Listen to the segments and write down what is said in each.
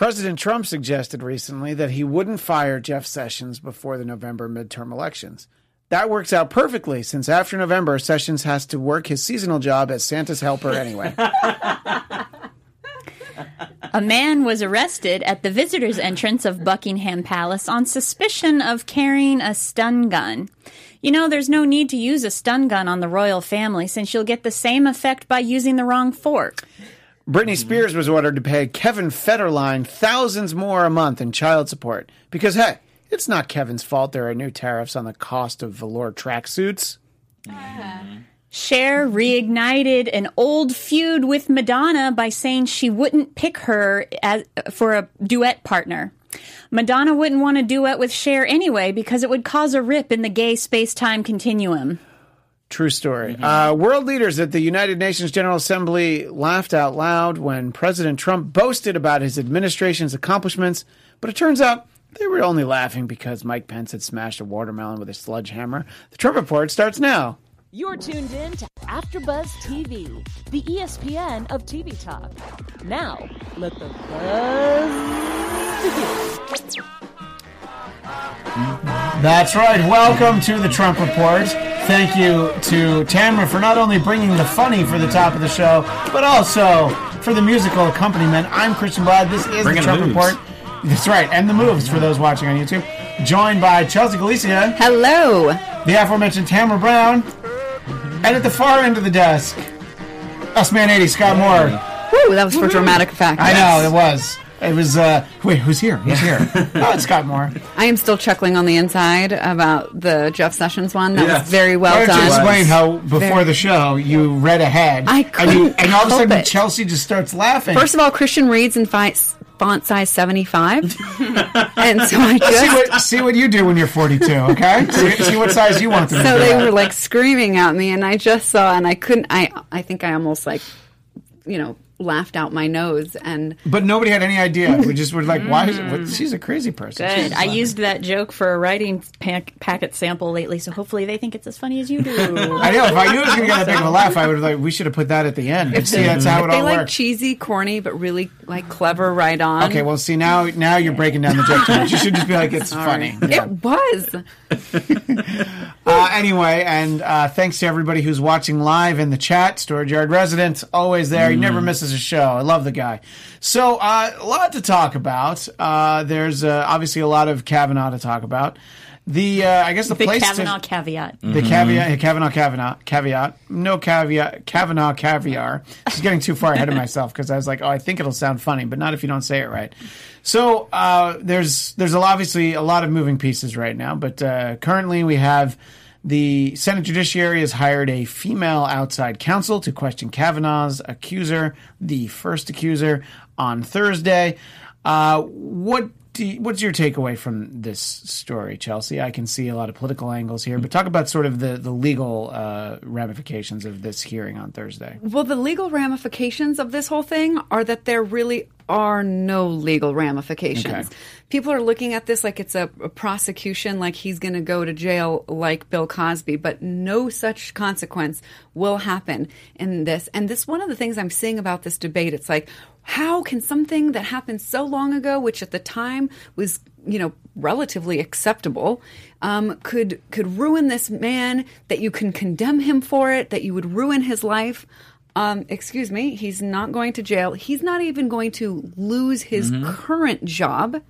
President Trump suggested recently that he wouldn't fire Jeff Sessions before the November midterm elections. That works out perfectly since after November, Sessions has to work his seasonal job as Santa's helper anyway. A man was arrested at the visitors' entrance of Buckingham Palace on suspicion of carrying a stun gun. You know, there's no need to use a stun gun on the royal family since you'll get the same effect by using the wrong fork. Britney mm-hmm. Spears was ordered to pay Kevin Federline thousands more a month in child support because, hey, it's not Kevin's fault there are new tariffs on the cost of velour tracksuits. Mm-hmm. Cher reignited an old feud with Madonna by saying she wouldn't pick her as, for a duet partner. Madonna wouldn't want to duet with Cher anyway because it would cause a rip in the gay space time continuum. True story. Uh, world leaders at the United Nations General Assembly laughed out loud when President Trump boasted about his administration's accomplishments, but it turns out they were only laughing because Mike Pence had smashed a watermelon with a sledgehammer. The Trump Report starts now. You're tuned in to AfterBuzz TV, the ESPN of TV talk. Now, let the buzz begin. That's right. Welcome to the Trump Report. Thank you to Tamara for not only bringing the funny for the top of the show, but also for the musical accompaniment. I'm Christian Blad. This is Bringing the the Trump moves. Report. That's right, and the moves for those watching on YouTube. Joined by Chelsea Galicia, Hello. the aforementioned Tamara Brown, and at the far end of the desk, us man 80 Scott Moore. Woo, that was for dramatic effect. I know it was. It was. uh Wait, who's here? Who's here? oh, it's Scott Moore. I am still chuckling on the inside about the Jeff Sessions one. That Yeah. was very well Why don't you done. explain how before Very- the show you read ahead I and, you, couldn't and all of a help sudden it. Chelsea just starts laughing. First of all, Christian reads in fi- font size 75. and so I see just. what see what you do when you're 42. Okay, see, see what size you want them to So be. they were like screaming at me, and I just saw, and I couldn't. I I think I almost like, you know, laughed out my nose, and But nobody had any idea. Mm. We just were like, "Why is it? What, mm. she's a crazy person." Good. I funny. used that joke for a writing pack- packet sample lately, so hopefully they think it's as funny as you do. I know. If I knew it was going to get that big of a laugh, I would have like. We should have put that at the end. And see, that's how it they all like works. cheesy, corny, but really like clever, right on. Okay, well, see now, now you're breaking down the joke too much. You should just be like, "It's funny." Yeah. It was. Uh, anyway, and uh, thanks to everybody who's watching live in the chat. Storage Yard resident, always there. He never misses a show. I love the guy. So, uh, a lot to talk about. Uh, there's uh, obviously a lot of Kavanaugh to talk about. The uh, I guess the, Big place Kavanaugh to, caveat. the caveat Kavanaugh Kavanaugh caveat no caveat Kavanaugh caviar. I was getting too far ahead of myself because I was like, oh, I think it'll sound funny, but not if you don't say it right. So uh, there's there's obviously a lot of moving pieces right now, but uh, currently we have the Senate Judiciary has hired a female outside counsel to question Kavanaugh's accuser, the first accuser, on Thursday. Uh, what do you- what's your takeaway from this story, Chelsea? I can see a lot of political angles here, but talk about sort of the the legal uh, ramifications of this hearing on Thursday. Well, the legal ramifications of this whole thing are that there really are no legal ramifications. Okay. People are looking at this like it's a, a prosecution, like he's going to go to jail like Bill Cosby, but no such consequence will happen in this. And this one of the things I'm seeing about this debate. It's like, how can something that happened so long ago, which at the time was you know relatively acceptable, um, could could ruin this man? That you can condemn him for it, that you would ruin his life. Um, excuse me, he's not going to jail. He's not even going to lose his current job.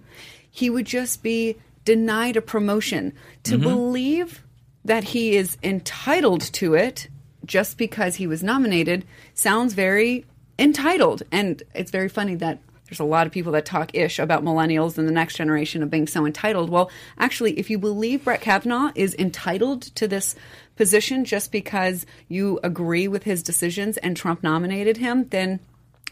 He would just be denied a promotion. To believe that he is entitled to it just because he was nominated sounds very entitled. And it's very funny that there's a lot of people that talk ish about millennials and the next generation of being so entitled. Well, actually, if you believe Brett Kavanaugh is entitled to this position just because you agree with his decisions and Trump nominated him, then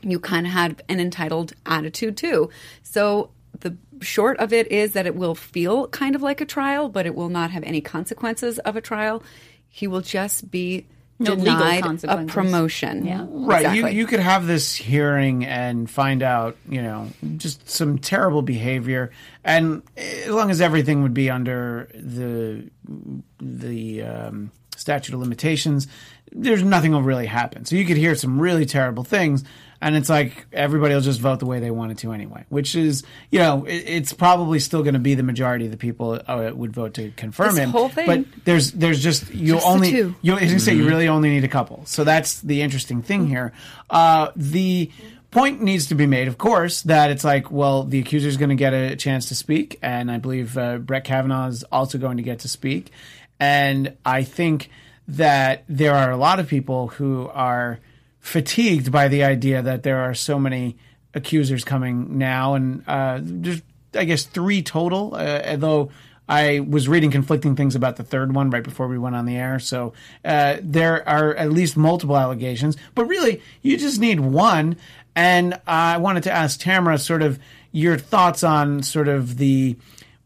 you kind of had an entitled attitude too. So the short of it is that it will feel kind of like a trial, but it will not have any consequences of a trial. He will just be No legal denied a promotion. Yeah. Right. Exactly. You, you could have this hearing and find out, you know, just some terrible behavior. And as long as everything would be under the the um, statute of limitations, there's nothing will really happen. So you could hear some really terrible things. And it's like everybody will just vote the way they wanted to anyway. Which is, you know, it, it's probably still going to be the majority of the people uh, would vote to confirm This him. whole thing. But there's there's just you Just only you as you say you really only need a couple. So that's the interesting thing here. Uh, the point needs to be made, of course, that it's like, well, the accuser is going to get a chance to speak, and I believe uh, Brett Kavanaugh is also going to get to speak, and I think that there are a lot of people who are fatigued by the idea that there are so many accusers coming now, and uh, there's I guess three total, uh, although. I was reading conflicting things about the third one right before we went on the air. So uh, there are at least multiple allegations, but really, you just need one. And I wanted to ask Tamara sort of your thoughts on sort of the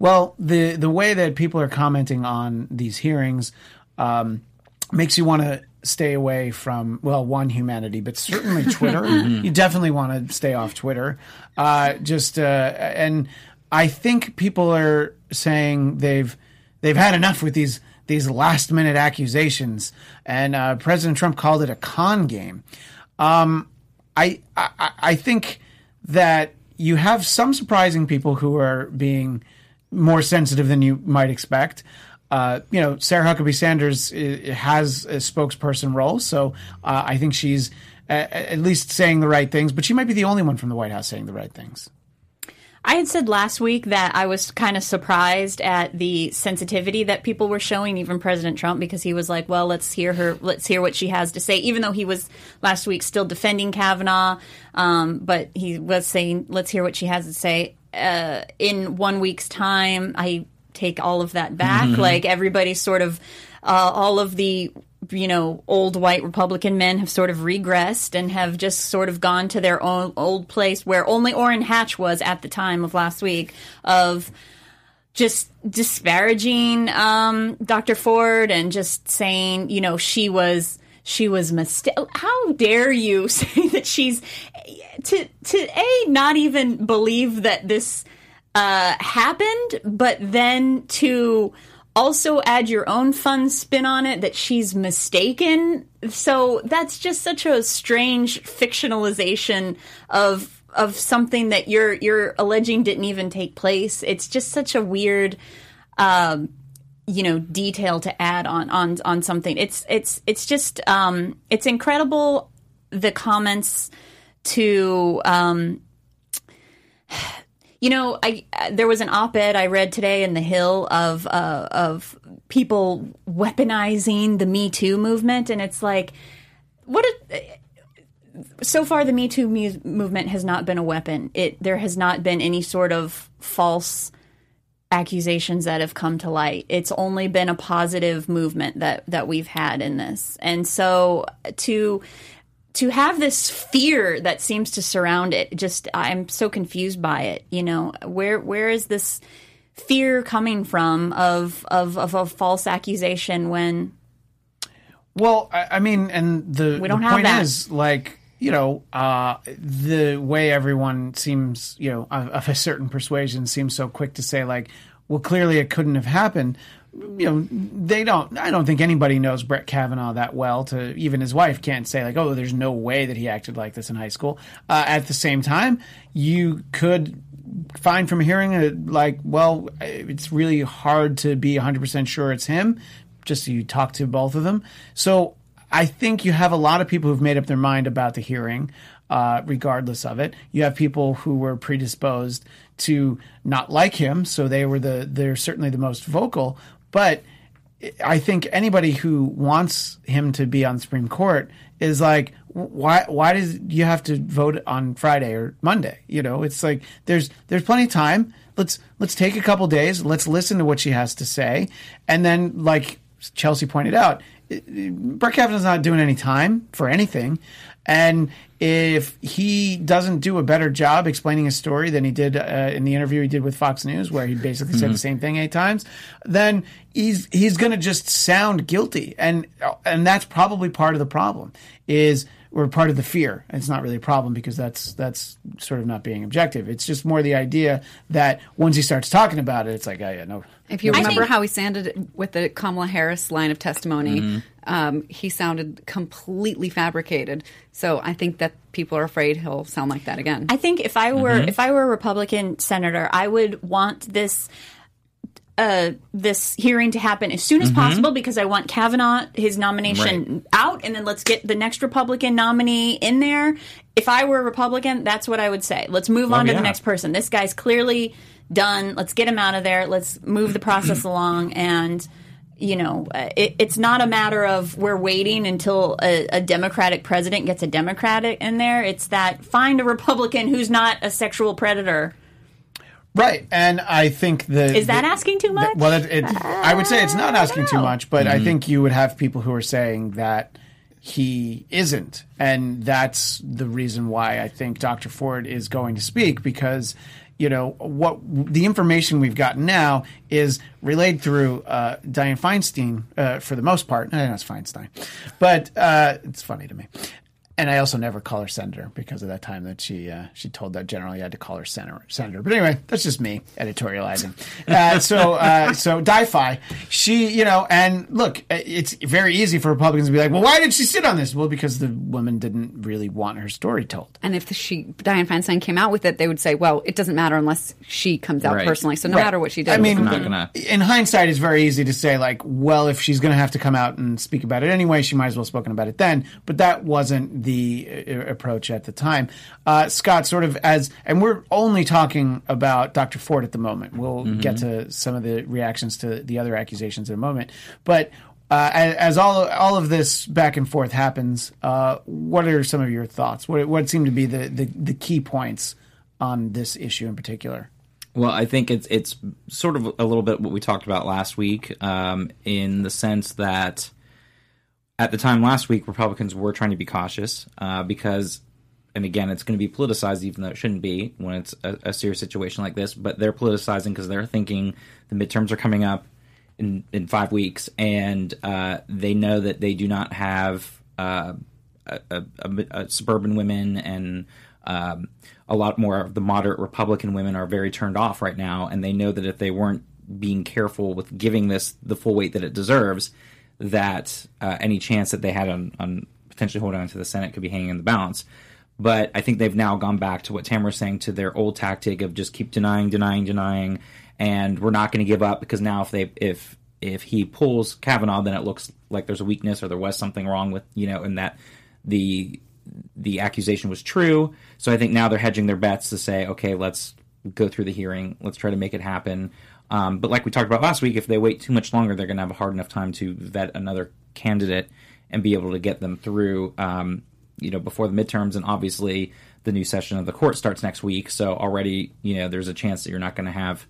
well, the the way that people are commenting on these hearings um, makes you want to stay away from well, one humanity, but certainly Twitter. You definitely want to stay off Twitter. Uh, just uh, and I think people are saying they've they've had enough with these these last minute accusations, and uh, President Trump called it a con game. Um, I, I I think that you have some surprising people who are being more sensitive than you might expect. Uh, you know, Sarah Huckabee Sanders has a spokesperson role, so uh, I think she's at least saying the right things. But she might be the only one from the White House saying the right things. I had said last week that I was kind of surprised at the sensitivity that people were showing, even President Trump, because he was like, "Well, let's hear her. Let's hear what she has to say." Even though he was last week still defending Kavanaugh, um, but he was saying, "Let's hear what she has to say." Uh, in one week's time, I take all of that back. Like everybody sort of, uh, all of the you know, old white Republican men have sort of regressed and have just sort of gone to their own old place where only Orrin Hatch was at the time of last week of just disparaging um, Dr. Ford and just saying, you know, she was she was mistake. How dare you say that she's to to a not even believe that this uh, happened, but then to also add your own fun spin on it that she's mistaken. So that's just such a strange fictionalization of of something that you're you're alleging didn't even take place. It's just such a weird um you know detail to add on on on something. It's it's it's just um it's incredible the comments to um you know, I uh, there was an op-ed I read today in the Hill of uh, of people weaponizing the Me Too movement, and it's like, what? A, so far, the Me Too mu- movement has not been a weapon. It there has not been any sort of false accusations that have come to light. It's only been a positive movement that that we've had in this, and so to to have this fear that seems to surround it just i'm so confused by it you know where where is this fear coming from of of, of a false accusation when Well, I, I mean, and the, We don't the have point that. is like you know uh, the way everyone seems you know of, of a certain persuasion seems so quick to say like, well, clearly it couldn't have happened. You know, they don't. I don't think anybody knows Brett Kavanaugh that well. To even his wife can't say like, oh, there's no way that he acted like this in high school. Uh, at the same time, you could find from hearing it like, well, it's really hard to be 100% sure it's him, just you talk to both of them. So I think you have a lot of people who've made up their mind about the hearing, uh, regardless of it. You have people who were predisposed to not like him, so they were the they're certainly the most vocal. But I think anybody who wants him to be on Supreme Court is like, why? Why does you have to vote on Friday or Monday? You know, it's like there's there's plenty of time. Let's let's take a couple days. Let's listen to what she has to say, and then like Chelsea pointed out, Brett Kavanaugh's not doing any time for anything, and if he doesn't do a better job explaining his story than he did uh, in the interview he did with Fox News, where he basically said the same thing eight times, then he's he's going to just sound guilty, and and that's probably part of the problem. Is or part of the fear. It's not really a problem because that's that's sort of not being objective. It's just more the idea that once he starts talking about it, it's like, oh yeah, no. If you remember think- how he sounded with the Kamala Harris line of testimony, Mm-hmm. um, he sounded completely fabricated. So I think that people are afraid he'll sound like that again. I think if I were if I were a Republican senator, I would want this uh, this hearing to happen as soon as possible because I want Kavanaugh his nomination out, and then let's get the next Republican nominee in there. If I were a Republican, that's what I would say. Let's move on to yeah. the next person. This guy's clearly done. Let's get him out of there. Let's move the process along and. You know, it, it's not a matter of we're waiting until a, a Democratic president gets a Democratic in there. It's that find a Republican who's not a sexual predator. Right, and I think the Is that the- asking too much? Well, it, it, I would say it's not asking too much, but I think you would have people who are saying that he isn't, and that's the reason why I think Dr. Ford is going to speak because you know what the information we've gotten now is relayed through uh, Dianne Feinstein uh, for the most part. Eh, that's Feinstein, but uh, it's funny to me. And I also never call her senator because of that time that she uh, she told that general you had to call her senator. Senator, but anyway, that's just me editorializing. Uh, so uh, so Di-Fi, she you know, and look, it's very easy for Republicans to be like, well, why did she sit on this? Well, because the woman didn't really want her story told. and if she Dianne Feinstein came out with it, they would say, "Well, it doesn't matter unless she comes out Right. personally." So no Right. matter what she does, I mean, not gonna- in hindsight, it's very easy to say like, well, if she's going to have to come out and speak about it anyway, she might as well have spoken about it then. But that wasn't the uh, approach at the time. Uh, Scott, sort of as, and we're only talking about Dr. Ford at the moment. We'll get to some of the reactions to the other accusations in a moment, but. Uh, as, as all all of this back and forth happens, uh, what are some of your thoughts? What what seem to be the, the, the key points on this issue in particular? Well, I think it's it's sort of a little bit what we talked about last week, um, in the sense that at the time last week, Republicans were trying to be cautious uh, because, and again, it's going to be politicized, even though it shouldn't be when it's a, a serious situation like this. But they're politicizing because they're thinking the midterms are coming up in in five weeks, and uh, they know that they do not have uh, a, a, a, suburban women and um, a lot more of the moderate Republican women are very turned off right now, and they know that if they weren't being careful with giving this the full weight that it deserves, that uh, any chance that they had on, on potentially holding on to the Senate could be hanging in the balance. But I think they've now gone back to what Tamara was saying to their old tactic of just keep denying, denying, denying, and we're not going to give up because now if they if if he pulls Kavanaugh, then it looks like there's a weakness or there was something wrong with you know, and that the the accusation was true. So I think now they're hedging their bets to say, okay, let's go through the hearing, let's try to make it happen. Um, but like we talked about last week, if they wait too much longer, they're going to have a hard enough time to vet another candidate and be able to get them through, um, you know, before the midterms. And obviously, the new session of the court starts next week, so already, you know, there's a chance that you're not going to have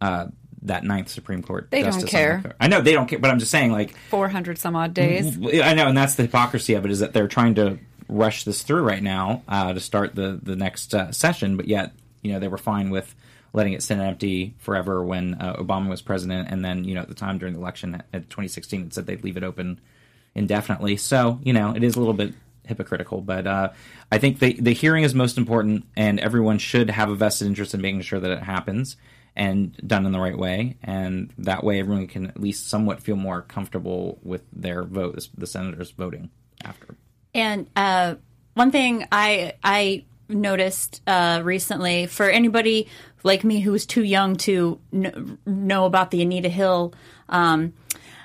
uh, that ninth Supreme Court. They don't care. the- I know they don't care, but I'm just saying, like, four hundred some odd days. I know, and that's the hypocrisy of it is that they're trying to rush this through right now uh, to start the the next uh, session, but yet you know they were fine with letting it sit empty forever when uh, Obama was president, and then you know at the time during the election at 2016 it said they'd leave it open indefinitely. So you know it is a little bit hypocritical, but uh, I think the the hearing is most important, and everyone should have a vested interest in making sure that it happens and done in the right way, and that way everyone can at least somewhat feel more comfortable with their vote, the senators voting after. And uh, one thing I I noticed uh, recently for anybody like me who was too young to kn- know about the Anita Hill um,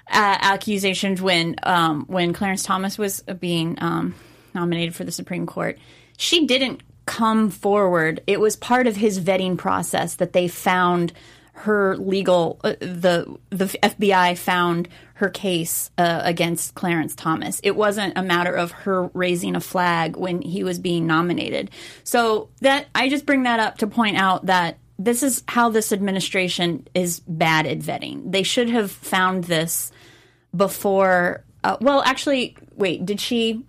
uh, accusations when um, when Clarence Thomas was being um, nominated for the Supreme Court, she didn't come forward. It was part of his vetting process that they found her legal uh, the the FBI found her case uh, against Clarence Thomas. It wasn't a matter of her raising a flag when he was being nominated. So that I just bring that up to point out that this is how this administration is bad at vetting. They should have found this before. Uh, well, actually, wait. Did she?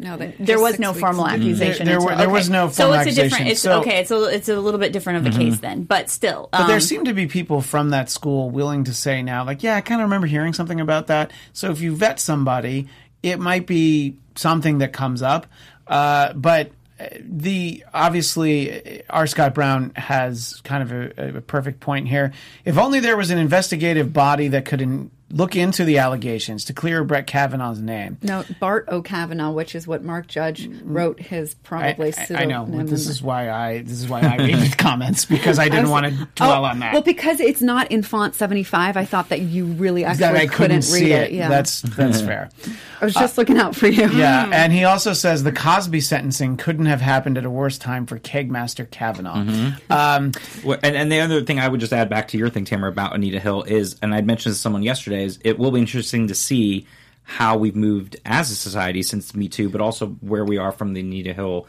No, they, There was six no weeks. formal accusation. There- there until- were- there was no formal accusation. So it's a different. It's So- okay. It's a it's a little bit different of a case then, but still. But there um, seem to be people from that school willing to say now, like, yeah, I kind of remember hearing something about that. So if you vet somebody, it might be something that comes up. Uh, but uh, the obviously uh, R. Scott Brown has kind of a, a perfect point here. If only there was an investigative body that could in, look into the allegations to clear Brett Kavanaugh's name. No, Bart O'Kavanaugh, which is what Mark Judge mm-hmm. wrote his probably I, I, I know. pseudonym This is why I this is why I made the comments because I didn't was- want to dwell Oh, on that. Well, because it's not in font 75, I thought that you really actually that I couldn't, read see it. it. Yeah. That's that's fair. I was just looking out for you. Yeah, hmm. and he also says the Cosby sentencing couldn't have happened at a worse time for Kegmaster Kavanaugh. Mm-hmm. Um, Well, And, and the other thing I would just add back to your thing, Tamara, about Anita Hill is, and I mentioned this to someone yesterday, is it will be interesting to see how we've moved as a society since Me Too, but also where we are from the Anita Hill,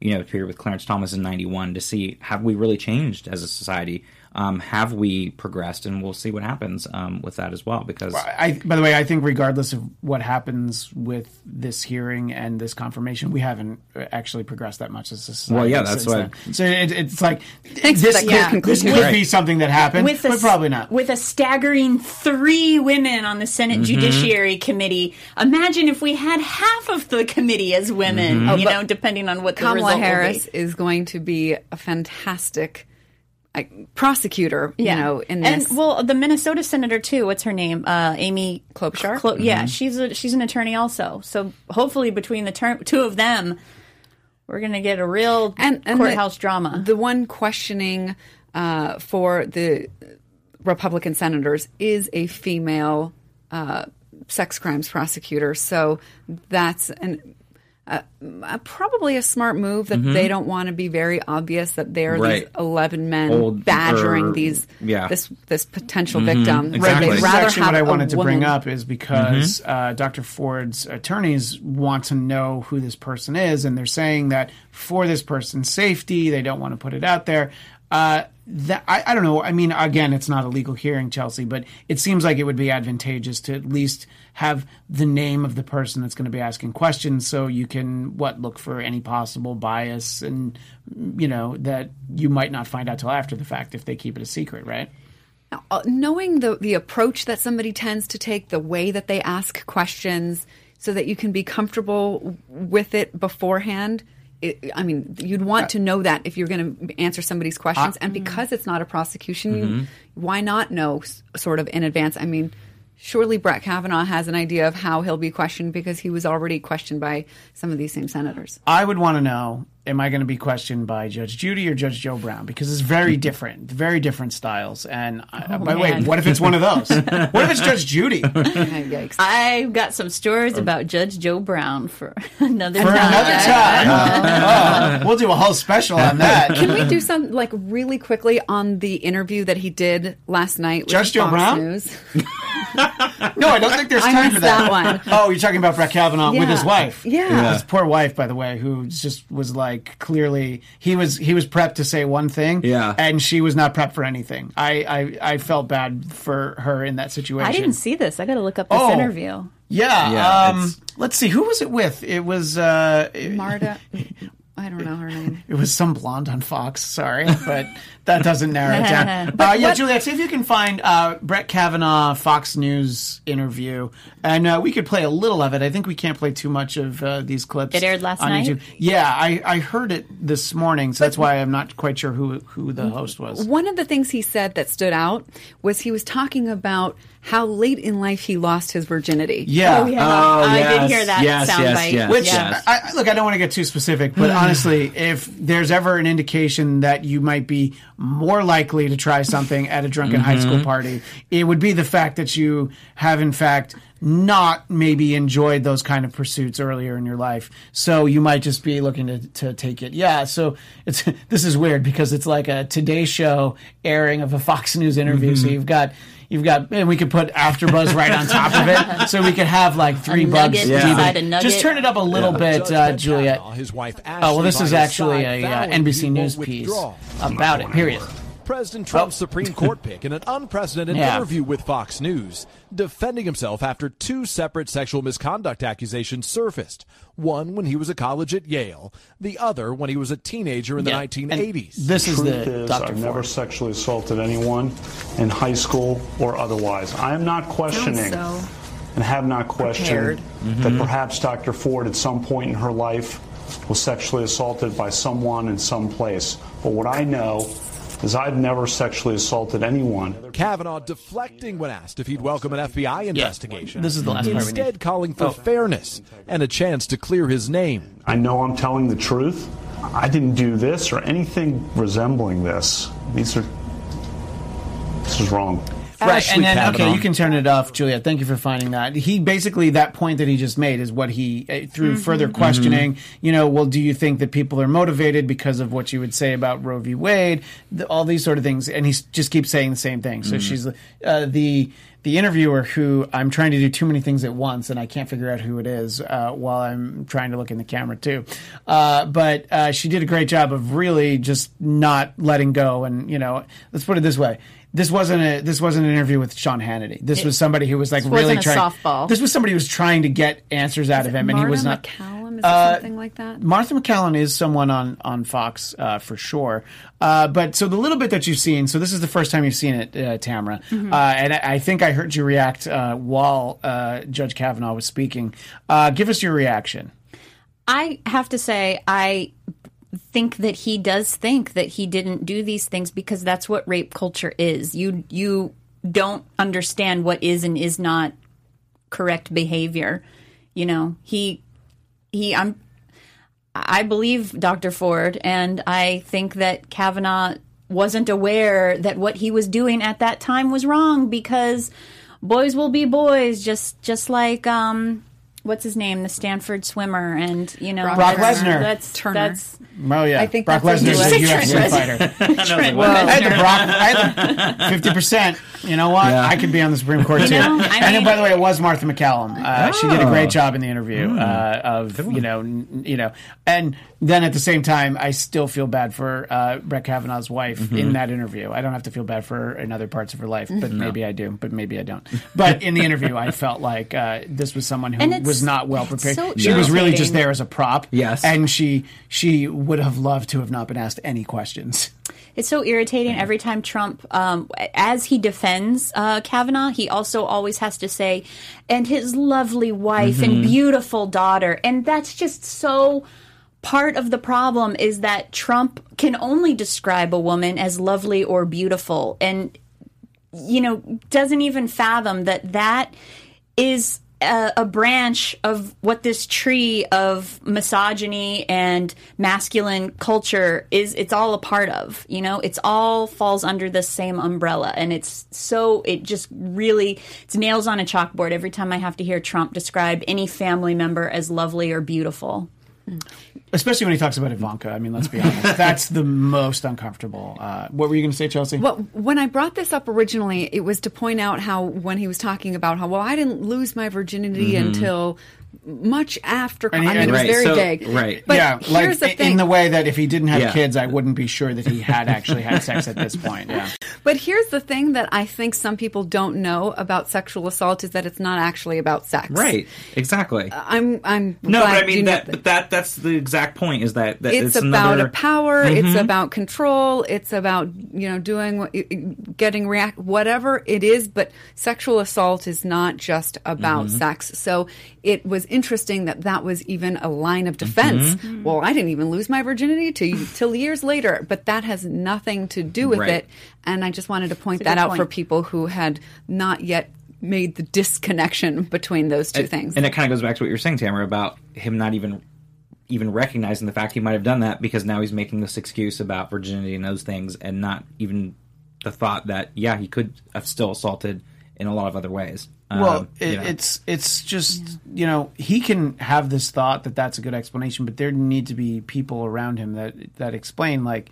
you know, period with Clarence Thomas in '91 to see have we really changed as a society? Um, have we progressed? And we'll see what happens um, with that as well. Because I, by the way, I think regardless of what happens with this hearing and this confirmation, we haven't actually progressed that much as a society. Well, yeah, that's since why- then. So it, it's like Thanks this, that yeah, this could Right. be something that happened, with a, but probably not. With a staggering three women on the Senate Mm-hmm. Judiciary Committee. Imagine if we had half of the committee as women. Mm-hmm. You know, depending on what the Kamala result will be. Harris is going to be a fantastic like, prosecutor, you know, in and well, the Minnesota senator too. What's her name? Uh, Amy Klobuchar? Klo- Yeah, she's a, she's an attorney also. So hopefully, between the ter- two of them, we're gonna get a real and, and courthouse the, drama. The one questioning uh, for the Republican senators is a female uh, sex crimes prosecutor. So that's an. Uh, uh, probably a smart move that they don't want to be very obvious that they're Mm-hmm. Right. these eleven men Old- badgering or- these yeah. this this potential victim. Exactly. They'd This is rather actually what I wanted to bring up is because uh, Dr. Ford's attorneys want to know who this person is, and they're saying that for this person's safety, they don't want to put it out there. Uh, that I, I don't know. I mean, again, it's not a legal hearing, Chelsea, but it seems like it would be advantageous to at least have the name of the person that's going to be asking questions, so you can what look for any possible bias, and you know that you might not find out till after the fact if they keep it a secret, right? uh, knowing the the approach that somebody tends to take, the way that they ask questions, so that you can be comfortable with it beforehand. It, I mean, you'd want uh, to know that if you're going to answer somebody's questions, and uh, because it's not a prosecution, you, why not know s- sort of in advance? I mean. Surely Brett Kavanaugh has an idea of how he'll be questioned because he was already questioned by some of these same senators. I would want to know: Am I going to be questioned by Judge Judy or Judge Joe Brown? Because it's very mm-hmm. different, very different styles. And I, oh, by the way, what if it's one of those? what if it's Judge Judy Yikes. I've got some stories about Judge Joe Brown for another time. another time? Oh, we'll do a whole special on that. Can we do some like really quickly on the interview that he did last night? With Judge Joe Fox Brown? News? No, I don't think there's I time missed for that. that one. Oh, you're talking about Brett Kavanaugh with his wife. Yeah. his poor wife, by the way, who just was like clearly he was he was prepped to say one thing, Yeah. and she was not prepped for anything. I I, I felt bad for her in that situation. I didn't see this. I got to look up this Oh. interview. Yeah. Yeah, um, let's see. Who was it with? It was uh, Marta. I don't know her name. it was some blonde on Fox. Sorry, but that doesn't narrow it down. uh, yeah, Juliet, see if you can find uh, Brett Kavanaugh Fox News interview, and uh, we could play a little of it. I think we can't play too much of uh, these clips. It aired last on night? YouTube. Yeah, I, I heard it this morning, so that's why I'm not quite sure who who the host was. One of the things he said that stood out was he was talking about how late in life he lost his virginity. Yeah. Oh, yeah. Oh, I yes, did hear that yes, soundbite. yes, yes, Which, yes. I, I- look, I don't want to get too specific, but hmm. honestly, if there's ever an indication that you might be more likely to try something at a drunken high school mm-hmm. party, it would be the fact that you have, in fact, not maybe enjoyed those kind of pursuits earlier in your life. So you might just be looking to, to take it. Yeah. So it's, this is weird because it's like a Today Show airing of a Fox News interview. So mm-hmm. you've got, You've got, and we could put AfterBuzz right on top of it, so we could have like three bugs. nugget deep. a. Just turn it up a little bit, Judge uh, Juliet. His wife Oh well, this is actually side, a uh, NBC News piece about it. Period. President Trump's oh. Supreme Court pick in an unprecedented Yeah. interview with Fox News, defending himself after two separate sexual misconduct accusations surfaced. One when he was a college at Yale, the other when he was a teenager in the 1980s. And This is truth the is, Dr. I've never sexually assaulted anyone in high school or otherwise. I am not questioning so and have not questioned prepared. that mm-hmm. perhaps Dr. Ford at some point in her life was sexually assaulted by someone in some place. But what I know is I've never sexually assaulted anyone. Kavanaugh deflecting when asked if he'd welcome an FBI investigation. This is the last part we need. Instead, calling for oh. fairness and a chance to clear his name. I know I'm telling the truth. I didn't do this or anything resembling this. These are. This is wrong. Right, Ashley and then Kavanaugh. okay, you can turn it off, Julia. Thank you for finding that. He basically that point that he just made is what he uh, through further questioning. You know, well, do you think that people are motivated because of what you would say about Roe v. Wade, the, all these sort of things, and he just keeps saying the same thing. So she's uh, the the interviewer who I'm trying to do too many things at once, and I can't figure out who it is uh, while I'm trying to look in the camera too. Uh, but uh, she did a great job of really just not letting go, and you know, let's put it this way. This wasn't a this wasn't an interview with Sean Hannity. This was somebody who was like really trying. softball. This was somebody who was trying to get answers out of him, and he was not. McCallum, is Uh, something like that? Martha McCallum is someone on on Fox uh, for sure. Uh, but so the little bit that you've seen, so this is the first time you've seen it, uh, Tamara, Mm-hmm. uh, and I, I think I heard you react uh, while uh, Judge Kavanaugh was speaking. Uh, give us your reaction. I have to say, I think that he does think that he didn't do these things because that's what rape culture is. You you don't understand what is and is not correct behavior. You know, he he I'm I believe Dr. Ford and I think that Kavanaugh wasn't aware that what he was doing at that time was wrong because boys will be boys just just like um what's his name the Stanford swimmer and you know Brock that's- Lesnar. that's Turner. that's Oh yeah, I think Brock that's Lesnar is a you said. UFC Trent fighter. well, I had the Brock. I had fifty percent. You know what? I could be on the Supreme Court too. know, I and then, mean- by the way, it was Martha McCallum. Uh, She did a Oh. great job in the interview. Uh, of you know, n- you know, and then at the same time, I still feel bad for uh, Brett Kavanaugh's wife in that interview. I don't have to feel bad for her in other parts of her life, but maybe I do. But maybe I don't. But in the interview, I felt like uh, this was someone who was not well prepared. so she was really just there as a prop. Yes. and she she would have loved to have not been asked any questions. It's so irritating every time Trump, um, as he defends uh, Kavanaugh, he also always has to say, and his lovely wife and beautiful daughter. And that's just so part of the problem is that Trump can only describe a woman as lovely or beautiful. And you know, doesn't even fathom that that is a, a branch of what this tree of misogyny and masculine culture is. It's all a part of. You know, it's all falls under the same umbrella, and it's so it just really it's nails on a chalkboard every time I have to hear Trump describe any family member as lovely or beautiful. Especially when he talks about Ivanka. I mean, let's be honest. That's the most uncomfortable. Uh, what were you going to say, Chelsea? Well, when I brought this up originally, it was to point out how when he was talking about how well I didn't lose my virginity until much after. And he- I mean, it was Right, very so- vague. right. But yeah, here's like the thing. in the way that if he didn't have Yeah. kids, I wouldn't be sure that he had actually had sex at this point. Yeah. But here's the thing that I think some people don't know about sexual assault is that it's not actually about sex. Right. Exactly. I'm. I'm. no, glad but I mean know that. But that that's the exact point. Is that, that it's, it's, about another, a power it's Mm-hmm. about control it's about you know doing what getting react whatever it is but sexual assault is not just about Mm-hmm. sex so it was interesting that that was even a line of defense Mm-hmm. well i didn't even lose my virginity till, till years later but that has nothing to do with Right. it and i just wanted to point that good out for people who had not yet made the disconnection between those two things And it kind of goes back to what you're saying, Tamara, about him not even even recognizing the fact he might have done that because now he's making this excuse about virginity and those things, and not even the thought that yeah, he could have still assaulted in a lot of other ways. Well, Um, it, you know. it's it's just you know he can have this thought that that's a good explanation, but there need to be people around him that that explain like.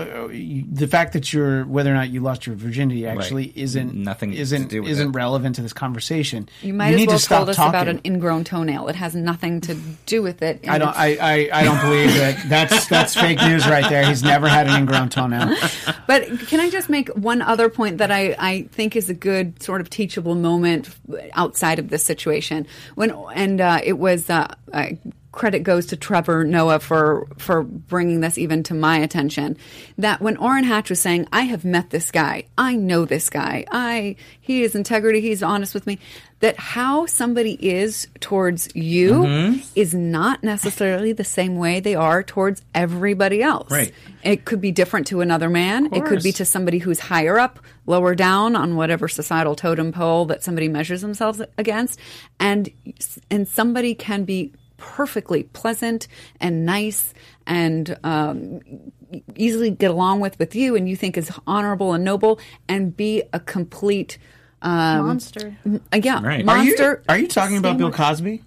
Uh, the fact that you're whether or not you lost your virginity actually Right. isn't Nothing isn't do with isn't it. relevant to this conversation. you might as need well to stop told us talking. about an ingrown toenail. It has nothing to do with it. I don't. I, I, I don't believe that. That's that's fake news right there. He's never had an ingrown toenail. But can I just make one other point that I, I think is a good sort of teachable moment outside of this situation? When and uh, it was uh, uh, credit goes to Trevor Noah for for bringing this even to my attention. That when Orrin Hatch was saying, "I have met this guy, I know this guy, I he is integrity, he's honest with me," that how somebody is towards you Mm-hmm. is not necessarily the same way they are towards everybody else. Right. It could be different to another man. It could be to somebody who's higher up, lower down on whatever societal totem pole that somebody measures themselves against, and and somebody can be perfectly pleasant and nice and um, easily get along with with you, and you think is honorable and noble, and be a complete um, Monster. uh, yeah, Right. Are you, monster. are you talking about Bill Cosby?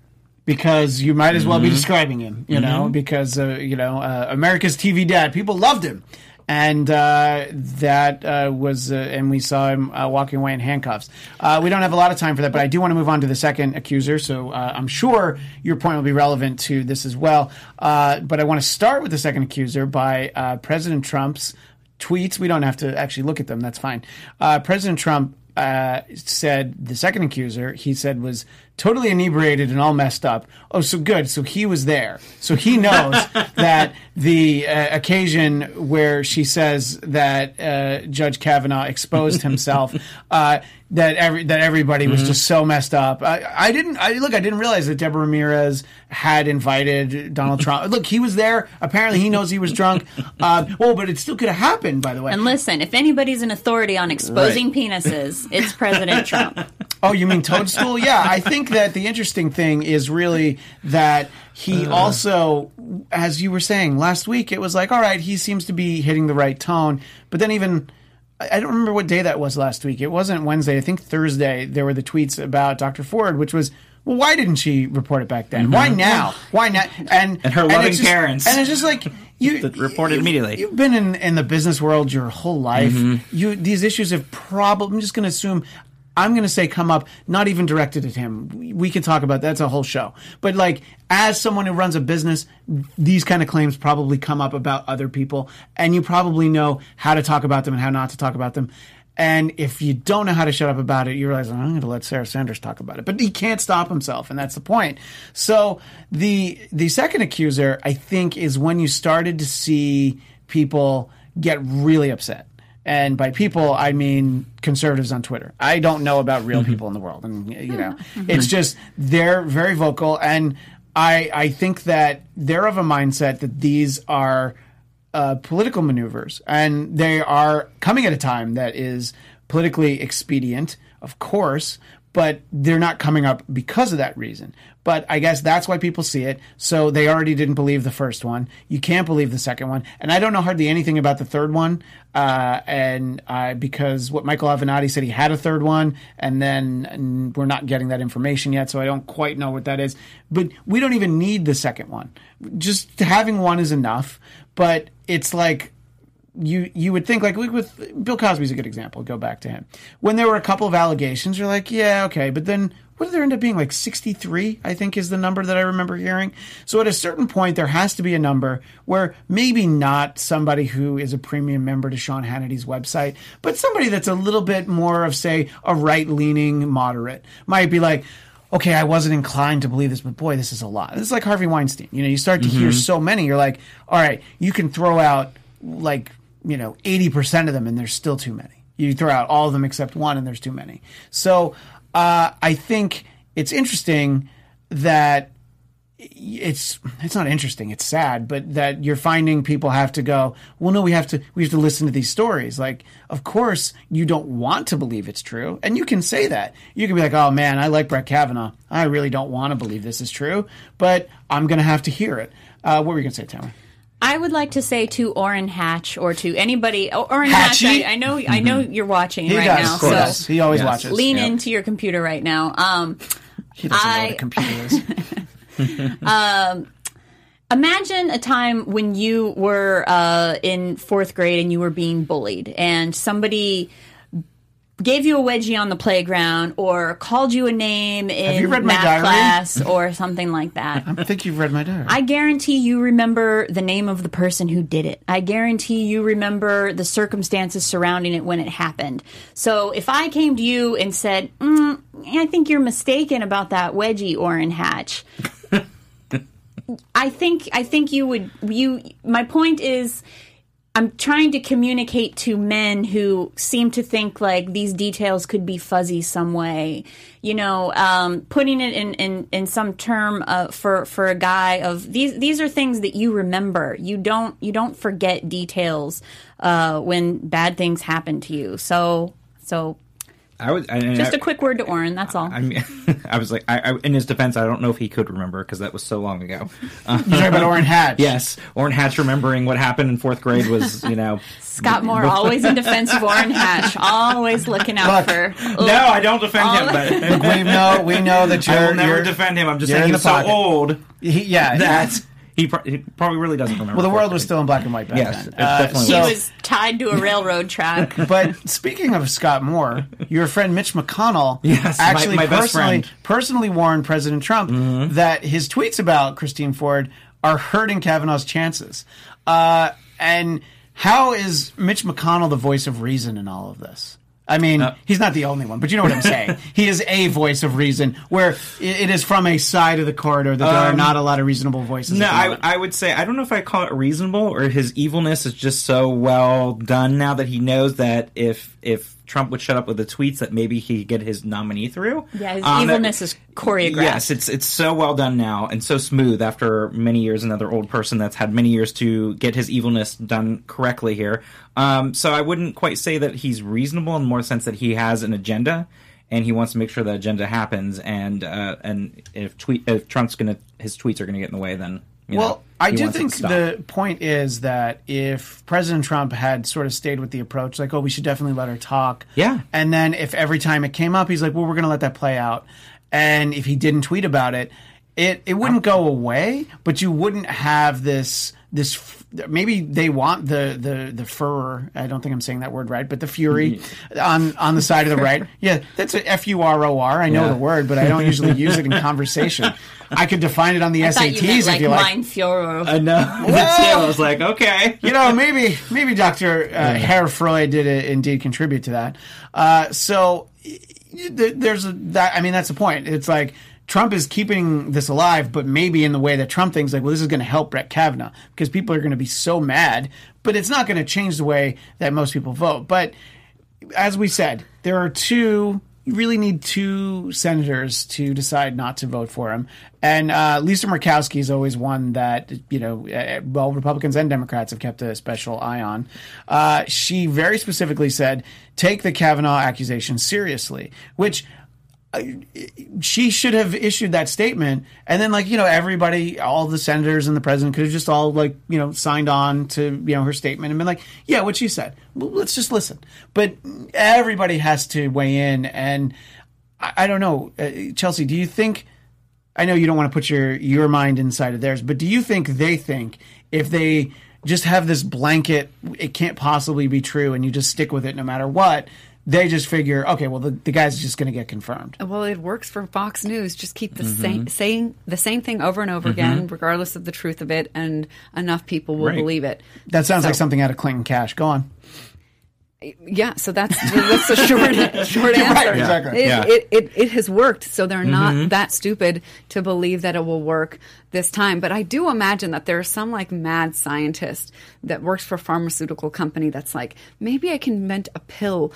Because you might as well be describing him, you know, because, uh, you know, uh, America's TV dad, people loved him. And uh, that uh, was, uh, and we saw him uh, walking away in handcuffs. Uh, we don't have a lot of time for that, but I do want to move on to the second accuser. So uh, I'm sure your point will be relevant to this as well. But I want to start with the second accuser by President Trump's tweets. We don't have to actually look at them. That's fine. President Trump said the second accuser he said was totally inebriated and all messed up. Oh, so good. So he was there. So he knows that the uh, occasion where she says that uh, Judge Kavanaugh exposed himself. Uh, that every that everybody was just so messed up. I, I didn't. I look. I didn't realize that Deborah Ramirez had invited Donald Trump. Look, he was there. Apparently, he knows he was drunk. Uh, well, but it still could have happened. By the way. And listen, if anybody's an authority on exposing penises, it's President Trump. Oh, you mean Toadstool? yeah, I think that the interesting thing is really that he also, as you were saying last week, it was like, all right, he seems to be hitting the right tone. But then even, I don't remember what day that was last week. It wasn't Wednesday. I think Thursday, there were the tweets about Dr. Ford, which was, well, why didn't she report it back then? Why now? Why not? And, And her it's loving just- parents. And it's just like, you reported immediately. You've been in, in the business world your whole life. Mm-hmm. You these issues have probably. I'm just going to assume. I'm going to say come up, not even directed at him. We, can talk about that's a whole show. But like, as someone who runs a business, these kind of claims probably come up about other people, and you probably know how to talk about them and how not to talk about them. And if you don't know how to shut up about it, you realize I'm going to let Sarah Sanders talk about it. But he can't stop himself, and that's the point. So the the second accuser, I think, is when you started to see people get really upset. And by people, I mean conservatives on Twitter. I don't know about real people in the world, and you know, it's just they're very vocal, and I I think that they're of a mindset that these are uh, political maneuvers, and they are coming at a time that is politically expedient, of course, but they're not coming up because of that reason. But I guess that's why people see it. So they already didn't believe the first one. You can't believe the second one, and I don't know hardly anything about the third one. Uh, and uh, because what Michael Avenatti said, he had a third one, and then and we're not getting that information yet, so I don't quite know what that is. But we don't even need the second one. Just having one is enough. But it's like you you would think like with Bill Cosby's a good example. Go back to him when there were a couple of allegations. You're like, yeah, okay, but then what did there end up being like 63? I think is the number that I remember hearing. So at a certain point, there has to be a number where maybe not somebody who is a premium member to Sean Hannity's website, but somebody that's a little bit more of say a right leaning moderate might be like. Okay, I wasn't inclined to believe this, but boy, this is a lot. This is like Harvey Weinstein. You know, you start to hear mm-hmm. so many, you're like, all right, you can throw out like you know 80% of them and there's still too many. You throw out all of them except one and there's too many. So uh, i think it's interesting that it's it's not interesting it's sad but that you're finding people have to go well no we have to we have to listen to these stories. Like of course you don't want to believe it's true and you can say that. You can be like oh man i like brett kavanaugh. I really don't want to believe this is true but i'm gonna have to hear it. Uh, what were you gonna say tamara I would like to say to Orrin Hatch or to anybody. Oh, Orrin Hatch, I, I know, I know you're watching he right does now. of course. So he always Yes. watches lean Yep. into your computer right now. Um, he doesn't know I- what a computer is imagine a time when you were uh, in fourth grade and you were being bullied, and somebody gave you a wedgie on the playground or called you a name in you read my math class or something like that. I think you've read my diary. I guarantee you remember the name of the person who did it. I guarantee you remember the circumstances surrounding it when it happened. So if I came to you and said, mm, I think you're mistaken about that wedgie, Orrin Hatch, I think I think you would you my point is I'm trying to communicate to men who seem to think like these details could be fuzzy some way. You know, um, putting it in, in, in some term uh, for for a guy of these these are things that you remember. You don't you don't forget details uh, when bad things happen to you. So so I was and just I, a quick word to Orrin. That's all. I mean, I was like, I, I, in his defense, I don't know if he could remember because that was so long ago. Uh, You're talking about Orrin Hatch. yes, Orrin Hatch remembering what happened in fourth grade was, you know, Scott Moore always in defense of Orrin Hatch, always looking out Look, for. no, I don't defend him, but we know we know that you're. I will never you're- defend him. I'm just saying he's so old He, yeah, that he, pro- he probably really doesn't remember. Well, the world was still in black and white back Yes, then. it definitely He so- was tied to a railroad track. But speaking of Scott Moore, your friend Mitch McConnell Yes, actually my best personally friend. Mm-hmm. personally warned President Trump that his tweets about Christine Ford are hurting Kavanaugh's chances. Uh, and how is Mitch McConnell the voice of reason in all of this? I mean, Uh, he's not the only one, but you know what I'm saying. he is a voice of reason, where it is from a side of the corridor that there are Um, not a lot of reasonable voices. No, I. I would say I don't know if I call it reasonable or his evilness is just so well done now that he knows that if if Trump would shut up with the tweets that maybe he could get his nominee through. Yeah, his Um, evilness is choreographed. Yes, it's it's so well done now and so smooth after many years. Another old person that's had many years to get his evilness done correctly here. Um, so I wouldn't quite say that he's reasonable in more sense that he has an agenda and he wants to make sure that agenda happens. And uh, and if tweet if Trump's gonna his tweets are gonna get in the way, then you well, know, I do think the point is that if President Trump had sort of stayed with the approach, like, oh, we should definitely let her talk. Yeah. And then if every time it came up, he's like, well, we're going to let that play out. And if he didn't tweet about it, it, it wouldn't go away, but you wouldn't have this this maybe they want the the the furor. I don't think I'm saying that word right, but the fury on on the side of the right. Yeah, that's a F U R O R. I know Yeah. the word, but I don't usually use it in conversation. I could define it on the I thought SATs you meant if like you like. Mein Führer. I know. That's it. I was like, okay. you know, maybe maybe Dr. Uh, Herr Freud did uh, indeed contribute to that. Uh, so y- y- th- there's a, that. I mean, that's the point. It's like Trump is keeping this alive, but maybe in the way that Trump thinks, like, well, this is going to help Brett Kavanaugh because people are going to be so mad, but it's not going to change the way that most people vote. But as we said, there are two. You really need two senators to decide not to vote for him, and uh, Lisa Murkowski is always one that you know, uh, well, Republicans and Democrats have kept a special eye on. Uh, she very specifically said, "Take the Kavanaugh accusation seriously," which she should have issued that statement. And then like you know everybody all the senators and the president could have just all like you know signed on to you know her statement and been like yeah what she said. Well, let's just listen. But everybody has to weigh in. And i, I don't know. Uh, chelsea do you think i know you don't want to put your your mind inside of theirs but do you think they think if they just have this blanket it can't possibly be true and you just stick with it no matter what they just figure okay well the, the guy's just going to get confirmed Well, it works for Fox News. Just keep the mm-hmm. same saying the same thing over and over mm-hmm. again, regardless of the truth of it, and enough people will Right. believe it. That sounds like something out of Clinton Cash. Go on. Yeah, so that's that's the short short You're right, answer. exactly. It, Yeah. it, it it has worked, so they're not mm-hmm. that stupid to believe that it will work this time. But I do imagine that there's some like mad scientist that works for a pharmaceutical company that's like, maybe I can invent a pill.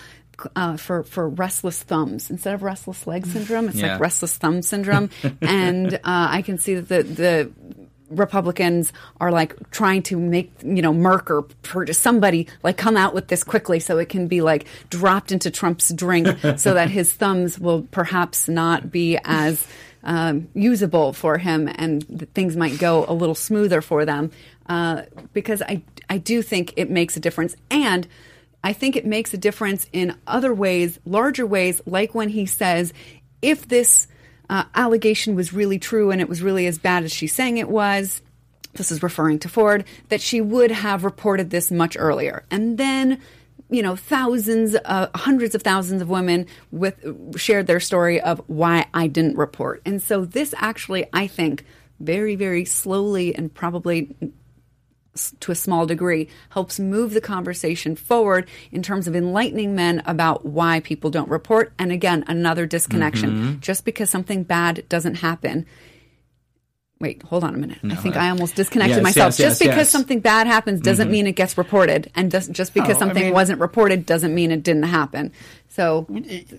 Uh, for for restless thumbs instead of restless leg syndrome, it's Yeah. like restless thumb syndrome, and uh, I can see that the the Republicans are like trying to make you know Merck or somebody like come out with this quickly so it can be like dropped into Trump's drink so that his thumbs will perhaps not be as um, usable for him and things might go a little smoother for them uh, because I I do think it makes a difference and. I think it makes a difference in other ways, larger ways, like when he says, if this uh, allegation was really true and it was really as bad as she's saying it was, this is referring to Ford, that she would have reported this much earlier. And then, you know, thousands, uh, hundreds of thousands of women with shared their story of why I didn't report. And so this actually, I think, very, very slowly and probably to a small degree helps move the conversation forward in terms of enlightening men about why people don't report. And again another disconnection. Mm-hmm. Just because something bad doesn't happen Wait, hold on a minute. I think I almost disconnected Yes, myself. yes, just yes, because something bad happens doesn't mean it gets reported, and doesn't, just because No, I something mean- wasn't reported doesn't mean it didn't happen. So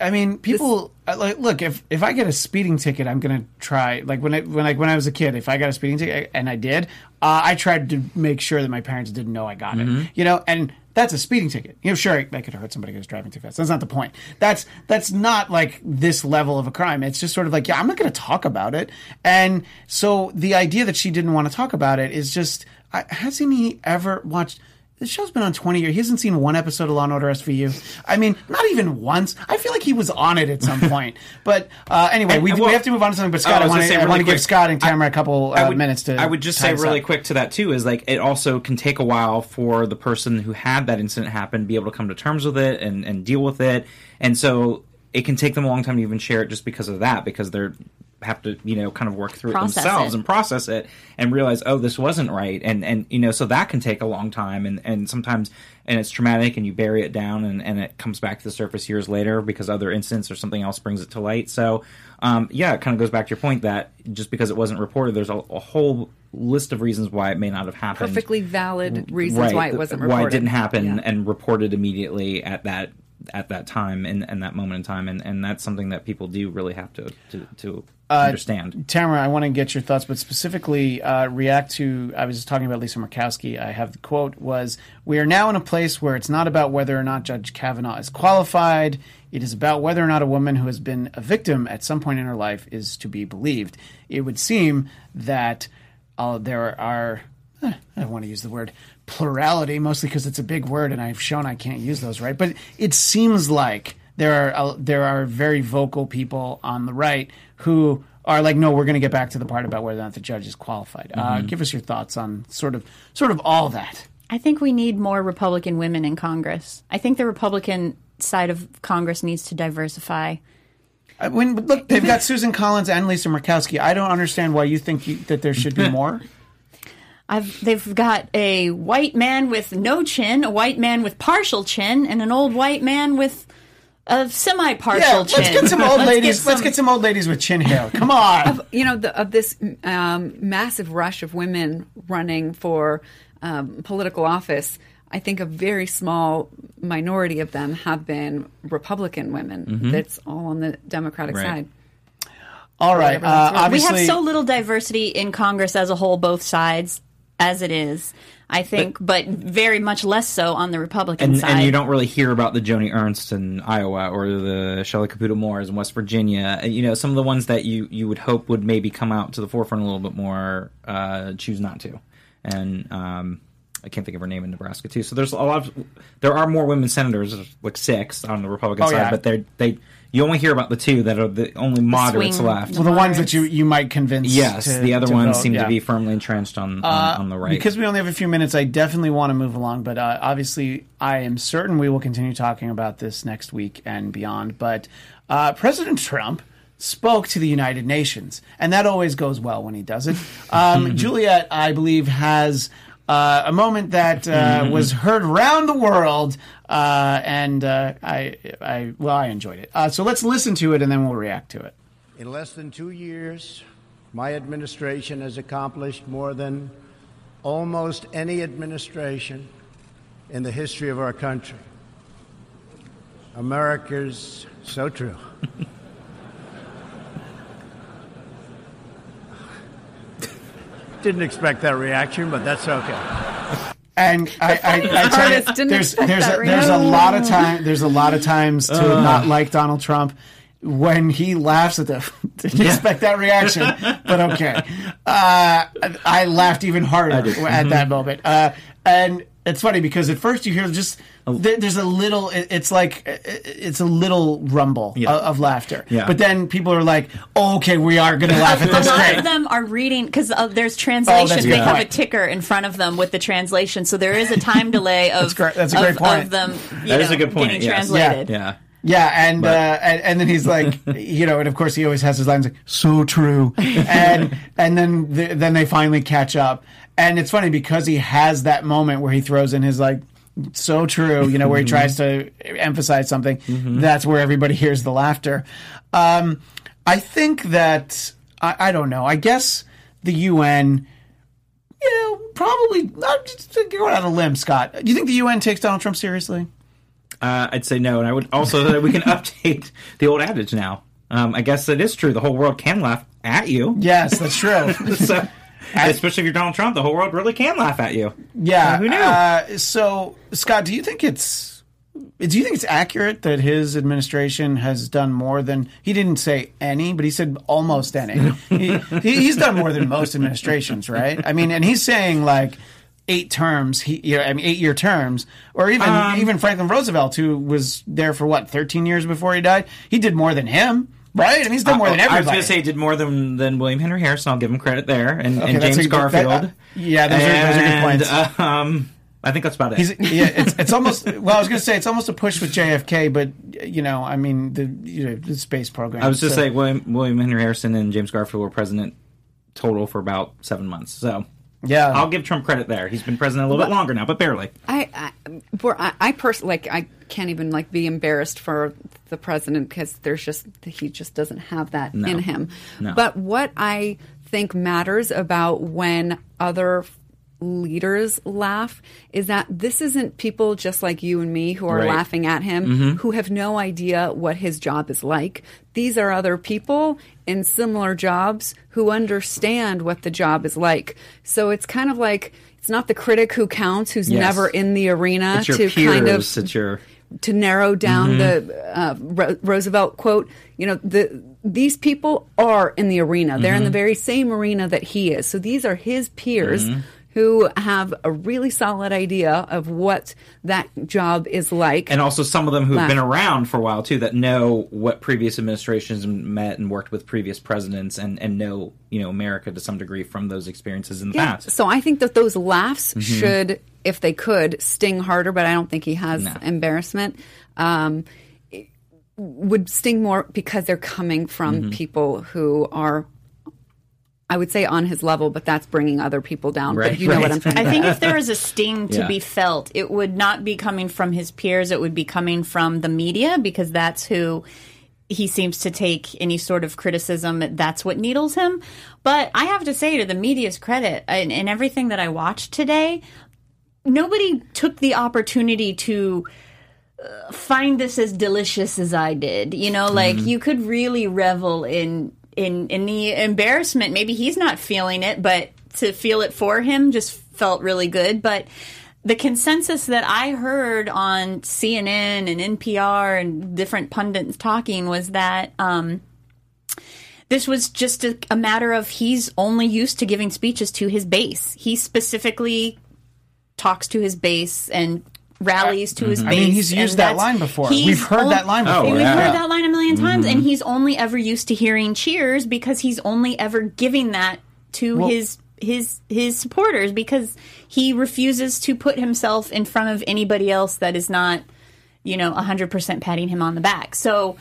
I mean, people uh, like look. If if I get a speeding ticket, I'm gonna try. Like when I when like when I was a kid, if I got a speeding ticket and I did, uh, I tried to make sure that my parents didn't know I got Mm-hmm. it. You know, and that's a speeding ticket. You know, sure, I could hurt somebody who's driving too fast. That's not the point. That's that's not like this level of a crime. It's just sort of like, yeah, I'm not going to talk about it. And so the idea that she didn't want to talk about it is just. I, hasn't he ever watched? The show's been on 20 years. He hasn't seen one episode of Law and Order SVU. I mean, not even once. I feel like he was on it at some point. But uh, anyway, And- we, and we have to move on to something. But Scott, I I, want to really give Scott and Tamara a couple uh, I would, minutes to. I would just say really up. quick to that too is like it also can take a while for the person who had that incident happen be able to come to terms with it and, and deal with it, and so it can take them a long time to even share it just because of that because they're have to you know kind of work through Process it themselves it. and process it and realize oh this wasn't right and and you know so that can take a long time and and sometimes and it's traumatic and you bury it down and, and it comes back to the surface years later because other incidents or something else brings it to light so um, yeah it kind of goes back to your point that just because it wasn't reported there's a, a whole list of reasons why it may not have happened perfectly valid reasons right, why it wasn't why it didn't happen Yeah. and reported immediately at that at that time and, and that moment in time and, and that's something that people do really have to to, to Uh, understand Tamara, I want to get your thoughts, but specifically uh, react to. I was just talking about Lisa Murkowski. I have the quote was, "We are now in a place where it's not about whether or not Judge Kavanaugh is qualified. It is about whether or not a woman who has been a victim at some point in her life is to be believed." It would seem that uh, there are. eh, I don't want to use the word plurality, mostly because it's a big word, and I've shown I can't use those right. But it seems like there are uh, there are very vocal people on the right who are like, no, we're going to get back to the part about whether or not the judge is qualified. Uh, give us your thoughts on sort of sort of all that. I think we need more Republican women in Congress. I think the Republican side of Congress needs to diversify. I mean, look, they've got Susan Collins and Lisa Murkowski. I don't understand why you think you, that there should be more. I've they've got a white man with no chin, a white man with partial chin, and an old white man with a semi-partial yeah, chin. let's get some old Let's ladies. Let's get some old ladies with chin hair. Come on. you know, the, of this um, massive rush of women running for um, political office, I think a very small minority of them have been Republican women. That's all on the Democratic Right. side. All right. Uh, that's. We have so little diversity in Congress as a whole, both sides, as it is. I think, but, very much less so on the Republican and, side. and you don't really hear about the Joni Ernst in Iowa or the Shelley Capito Moores in West Virginia. You know, some of the ones that you, you would hope would maybe come out to the forefront a little bit more uh, choose not to. And um, I can't think of her name in Nebraska too. So there's a lot of there are more women senators, like six on the Republican Oh, side, yeah. but they they you only hear about the two that are the only moderates swing- left. well, the ones that you you might convince. yes, to- the other to ones vote, seem yeah. to be firmly entrenched on on, on the right. Because we only have a few minutes, I definitely want to move along. But uh, obviously, I am certain we will continue talking about this next week and beyond. But uh, President Trump spoke to the United Nations, and that always goes well when he does it. Um, Juliet, I believe, has. Uh, a moment that uh, was heard around the world, uh, and uh, I, I, well, I enjoyed it. Uh, so let's listen to it, and then we'll react to it. In less than two years, my administration has accomplished more than almost any administration in the history of our country. America's so true. Didn't expect that reaction, but that's okay. And I, I, I tell you, there's there's a, there's a lot of time there's a lot of times to not like Donald Trump when he laughs at the didn't expect that reaction, but okay. Uh, I laughed even harder at that moment, uh, and it's funny because at first you hear just there, there's a little it- it's like it's a little rumble Yeah. of, of laughter, Yeah. but then people are like, oh, okay, we are going to laugh at this." a lot of them are reading because uh, there's Oh, translation. that's a they good have a ticker in front of them with the translation, so there is a time delay of That's great- that's a of, great point. of them. You That know, is a good point, Getting yes. translated. yeah. Yeah, and, uh, and and then he's like, you know, and of course he always has his lines like "so true," and and then the, then they finally catch up, and it's funny because he has that moment where he throws in his like "so true," you know, where he tries to emphasize something. That's where everybody hears the laughter. Um, I think that I, I don't know. I guess the UN. You know, probably not just to go out on a limb, Scott. Do you think the UN takes Donald Trump seriously? Uh, I'd say no, and I would also that we can update the old adage now. Um, I guess it is true. The whole world can laugh at you. Yes, that's true. so, especially if you're Donald Trump, the whole world really can laugh at you. Yeah. who knew? Uh, so, Scott, do you think it's do you think it's accurate that his administration has done more than he didn't say any, but he said almost any. he, he, he's done more than most administrations, right? I mean, and he's saying like eight terms. He, you know, I mean, eight year terms, or even Um, even Franklin Roosevelt, who was there for what thirteen years before he died. He did more than him, right? And he's done more than Uh, I was going to say he did more than than William Henry Harrison. I'll give him credit there, and, Okay, and James good- that- Garfield. uh, yeah, those are- those are good And, points. um, I think that's about it. He's, yeah, it's it's almost well. I was going to say it's almost a push with JFK, but you know, I mean the you know the space program. I was just so- saying William, William Henry Harrison and James Garfield were president total for about seven months. So yeah, I'll give Trump credit there. He's been president a little bit longer now, but barely. I, I, for, I, I personally like. I can't even like be embarrassed for the president because there's just he just doesn't have that No. in him. No. But what I think matters about when other leaders laugh is that this isn't people just like you and me who are Right. laughing at him mm-hmm. who have no idea what his job is like. These are other people in similar jobs who understand what the job is like. So it's kind of like it's not the critic who counts who's Yes. never in the arena to peers. kind of your to narrow down mm-hmm. the uh, Ro- Roosevelt quote. You know, the these people are in the arena. They're in the mm-hmm. very same arena that he is. So these are his peers. Who have a really solid idea of what that job is like. and also some of them who've Laugh. been around for a while too that know what previous administrations met and worked with previous presidents and and know you know America to some degree from those experiences in the Yeah, past. So I think that those laughs should, if they could, sting harder. But I don't think he has No. embarrassment. Um, would sting more because they're coming from people who are, I would say, on his level. But that's bringing other people down. Right, but you know right. what I'm trying to I think if there is a sting to Yeah. be felt, it would not be coming from his peers. It would be coming from the media because that's who he seems to take any sort of criticism. That's what needles him. But I have to say, to the media's credit, and, and everything that I watched today, nobody took the opportunity to uh, find this as delicious as I did. You know, like Mm-hmm. you could really revel in in in the embarrassment. Maybe he's not feeling it, but to feel it for him just felt really good. But the consensus that I heard on CNN and NPR and different pundits talking was that um, this was just a, a matter of he's only used to giving speeches to his base. He specifically talks to his base and rallies to his base. I mean, he's used that line before. We've heard on- that line Oh, before. We've yeah. heard that line a 1000000 times, and mm-hmm. he's only ever used to hearing cheers because he's only ever giving that to his his his supporters because he refuses to put himself in front of anybody else that is not, you know, hundred percent patting him on the back. So.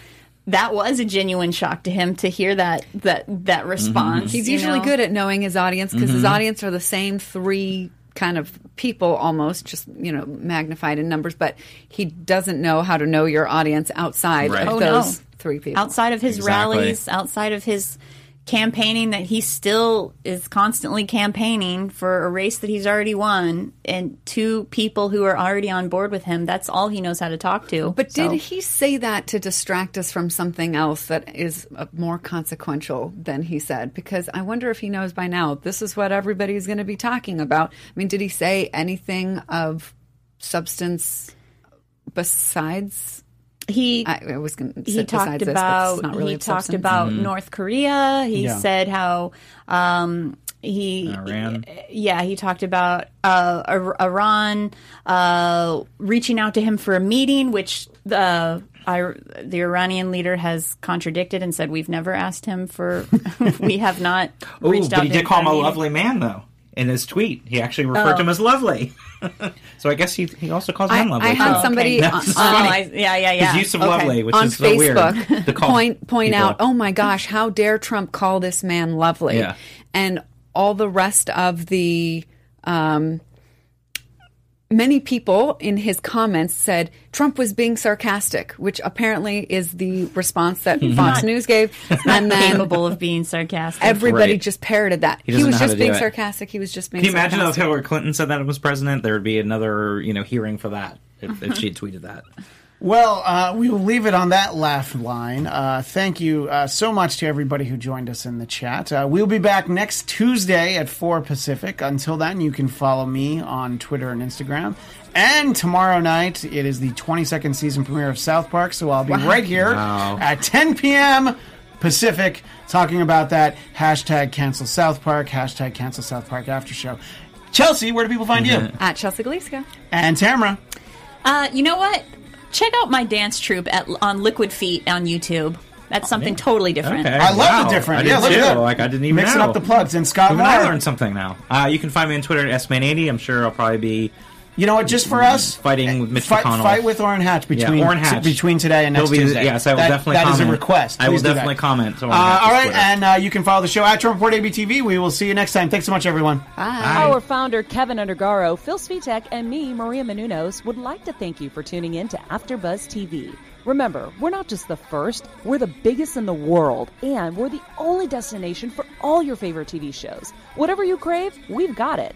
That was a genuine shock to him to hear that that that mm-hmm. response. He's usually know? good at knowing his audience because Mm-hmm. his audience are the same three kind of people almost, just you know, magnified in numbers. But he doesn't know how to know your audience outside Right. of Oh, those no. three people. outside of his Exactly. rallies, outside of his campaigning that he still is constantly campaigning for a race that he's already won and two people who are already on board with him. That's all he knows how to talk to. But So- did he say that to distract us from something else that is uh, more consequential than he said? Because I wonder if he knows by now this is what everybody's going to be talking about. I mean, did he say anything of substance besides? He I, I was going to he talked about not really he of talked substance. about North Korea. He Yeah. said how um, he Iran. yeah he talked about uh, Iran uh, reaching out to him for a meeting, which the I, the Iranian leader has contradicted and said we've never asked him for we have not Ooh, reached out but he to did call him a meeting. lovely man though. In his tweet, he actually referred to him as lovely. so I guess he he also calls I, men lovely. I had too. somebody No, on, it's Oh. I, yeah, yeah, yeah. His use of Okay. lovely, which on is so weird. Facebook to point point people. out, oh my gosh, how dare Trump call this man lovely? Yeah. And all the rest of the um, many people in his comments said Trump was being sarcastic, which apparently is the response that Fox News gave. And then capable of being sarcastic. everybody Right. just parroted that. He He, was just being sarcastic. He was just being Can you imagine if. Hillary Clinton said that it was president? There would be another, you know, hearing for that if, if she tweeted that. Well, uh, we will leave it on that laugh line. Uh, thank you uh, so much to everybody who joined us in the chat. Uh, we'll be back next Tuesday at 4 Pacific. Until then, you can follow me on Twitter and Instagram. And tomorrow night, it is the 22nd season premiere of South Park, so I'll be right here Wow. at 10 p.m. Pacific talking about that. Hashtag cancel South Park, hashtag cancel South Park after show. Chelsea, where do people find you? At Chelsea Galiska. And Tamara. Uh, you know what? Check out my dance troupe at on Liquid Feet on YouTube. That's something totally different. Okay. I love Wow. the different. I did yeah, look too. at that. Like, I didn't even Mixing know. up the plugs. And Scott Even I Moore. learned something now. Uh, you can find me on Twitter at sman80. I'm sure I'll probably be You know what? Just for us, Fighting with Mitch fight, McConnell. fight with Orrin Hatch between yeah, Orrin Hatch. between today and next be, Tuesday. Yes, I will That- definitely That is comment. a request. I will Please do that. definitely comment. On Uh, Hatch's all right, Twitter. and uh, you can follow the show at Trump Report ABTV. We will see you next time. Thanks so much, everyone. Our founder, Kevin Undergaro, Phil Svitek, and me, Maria Menounos, would like to thank you for tuning in to AfterBuzz TV. Remember, we're not just the first, we're the biggest in the world, and we're the only destination for all your favorite TV shows. Whatever you crave, we've got it.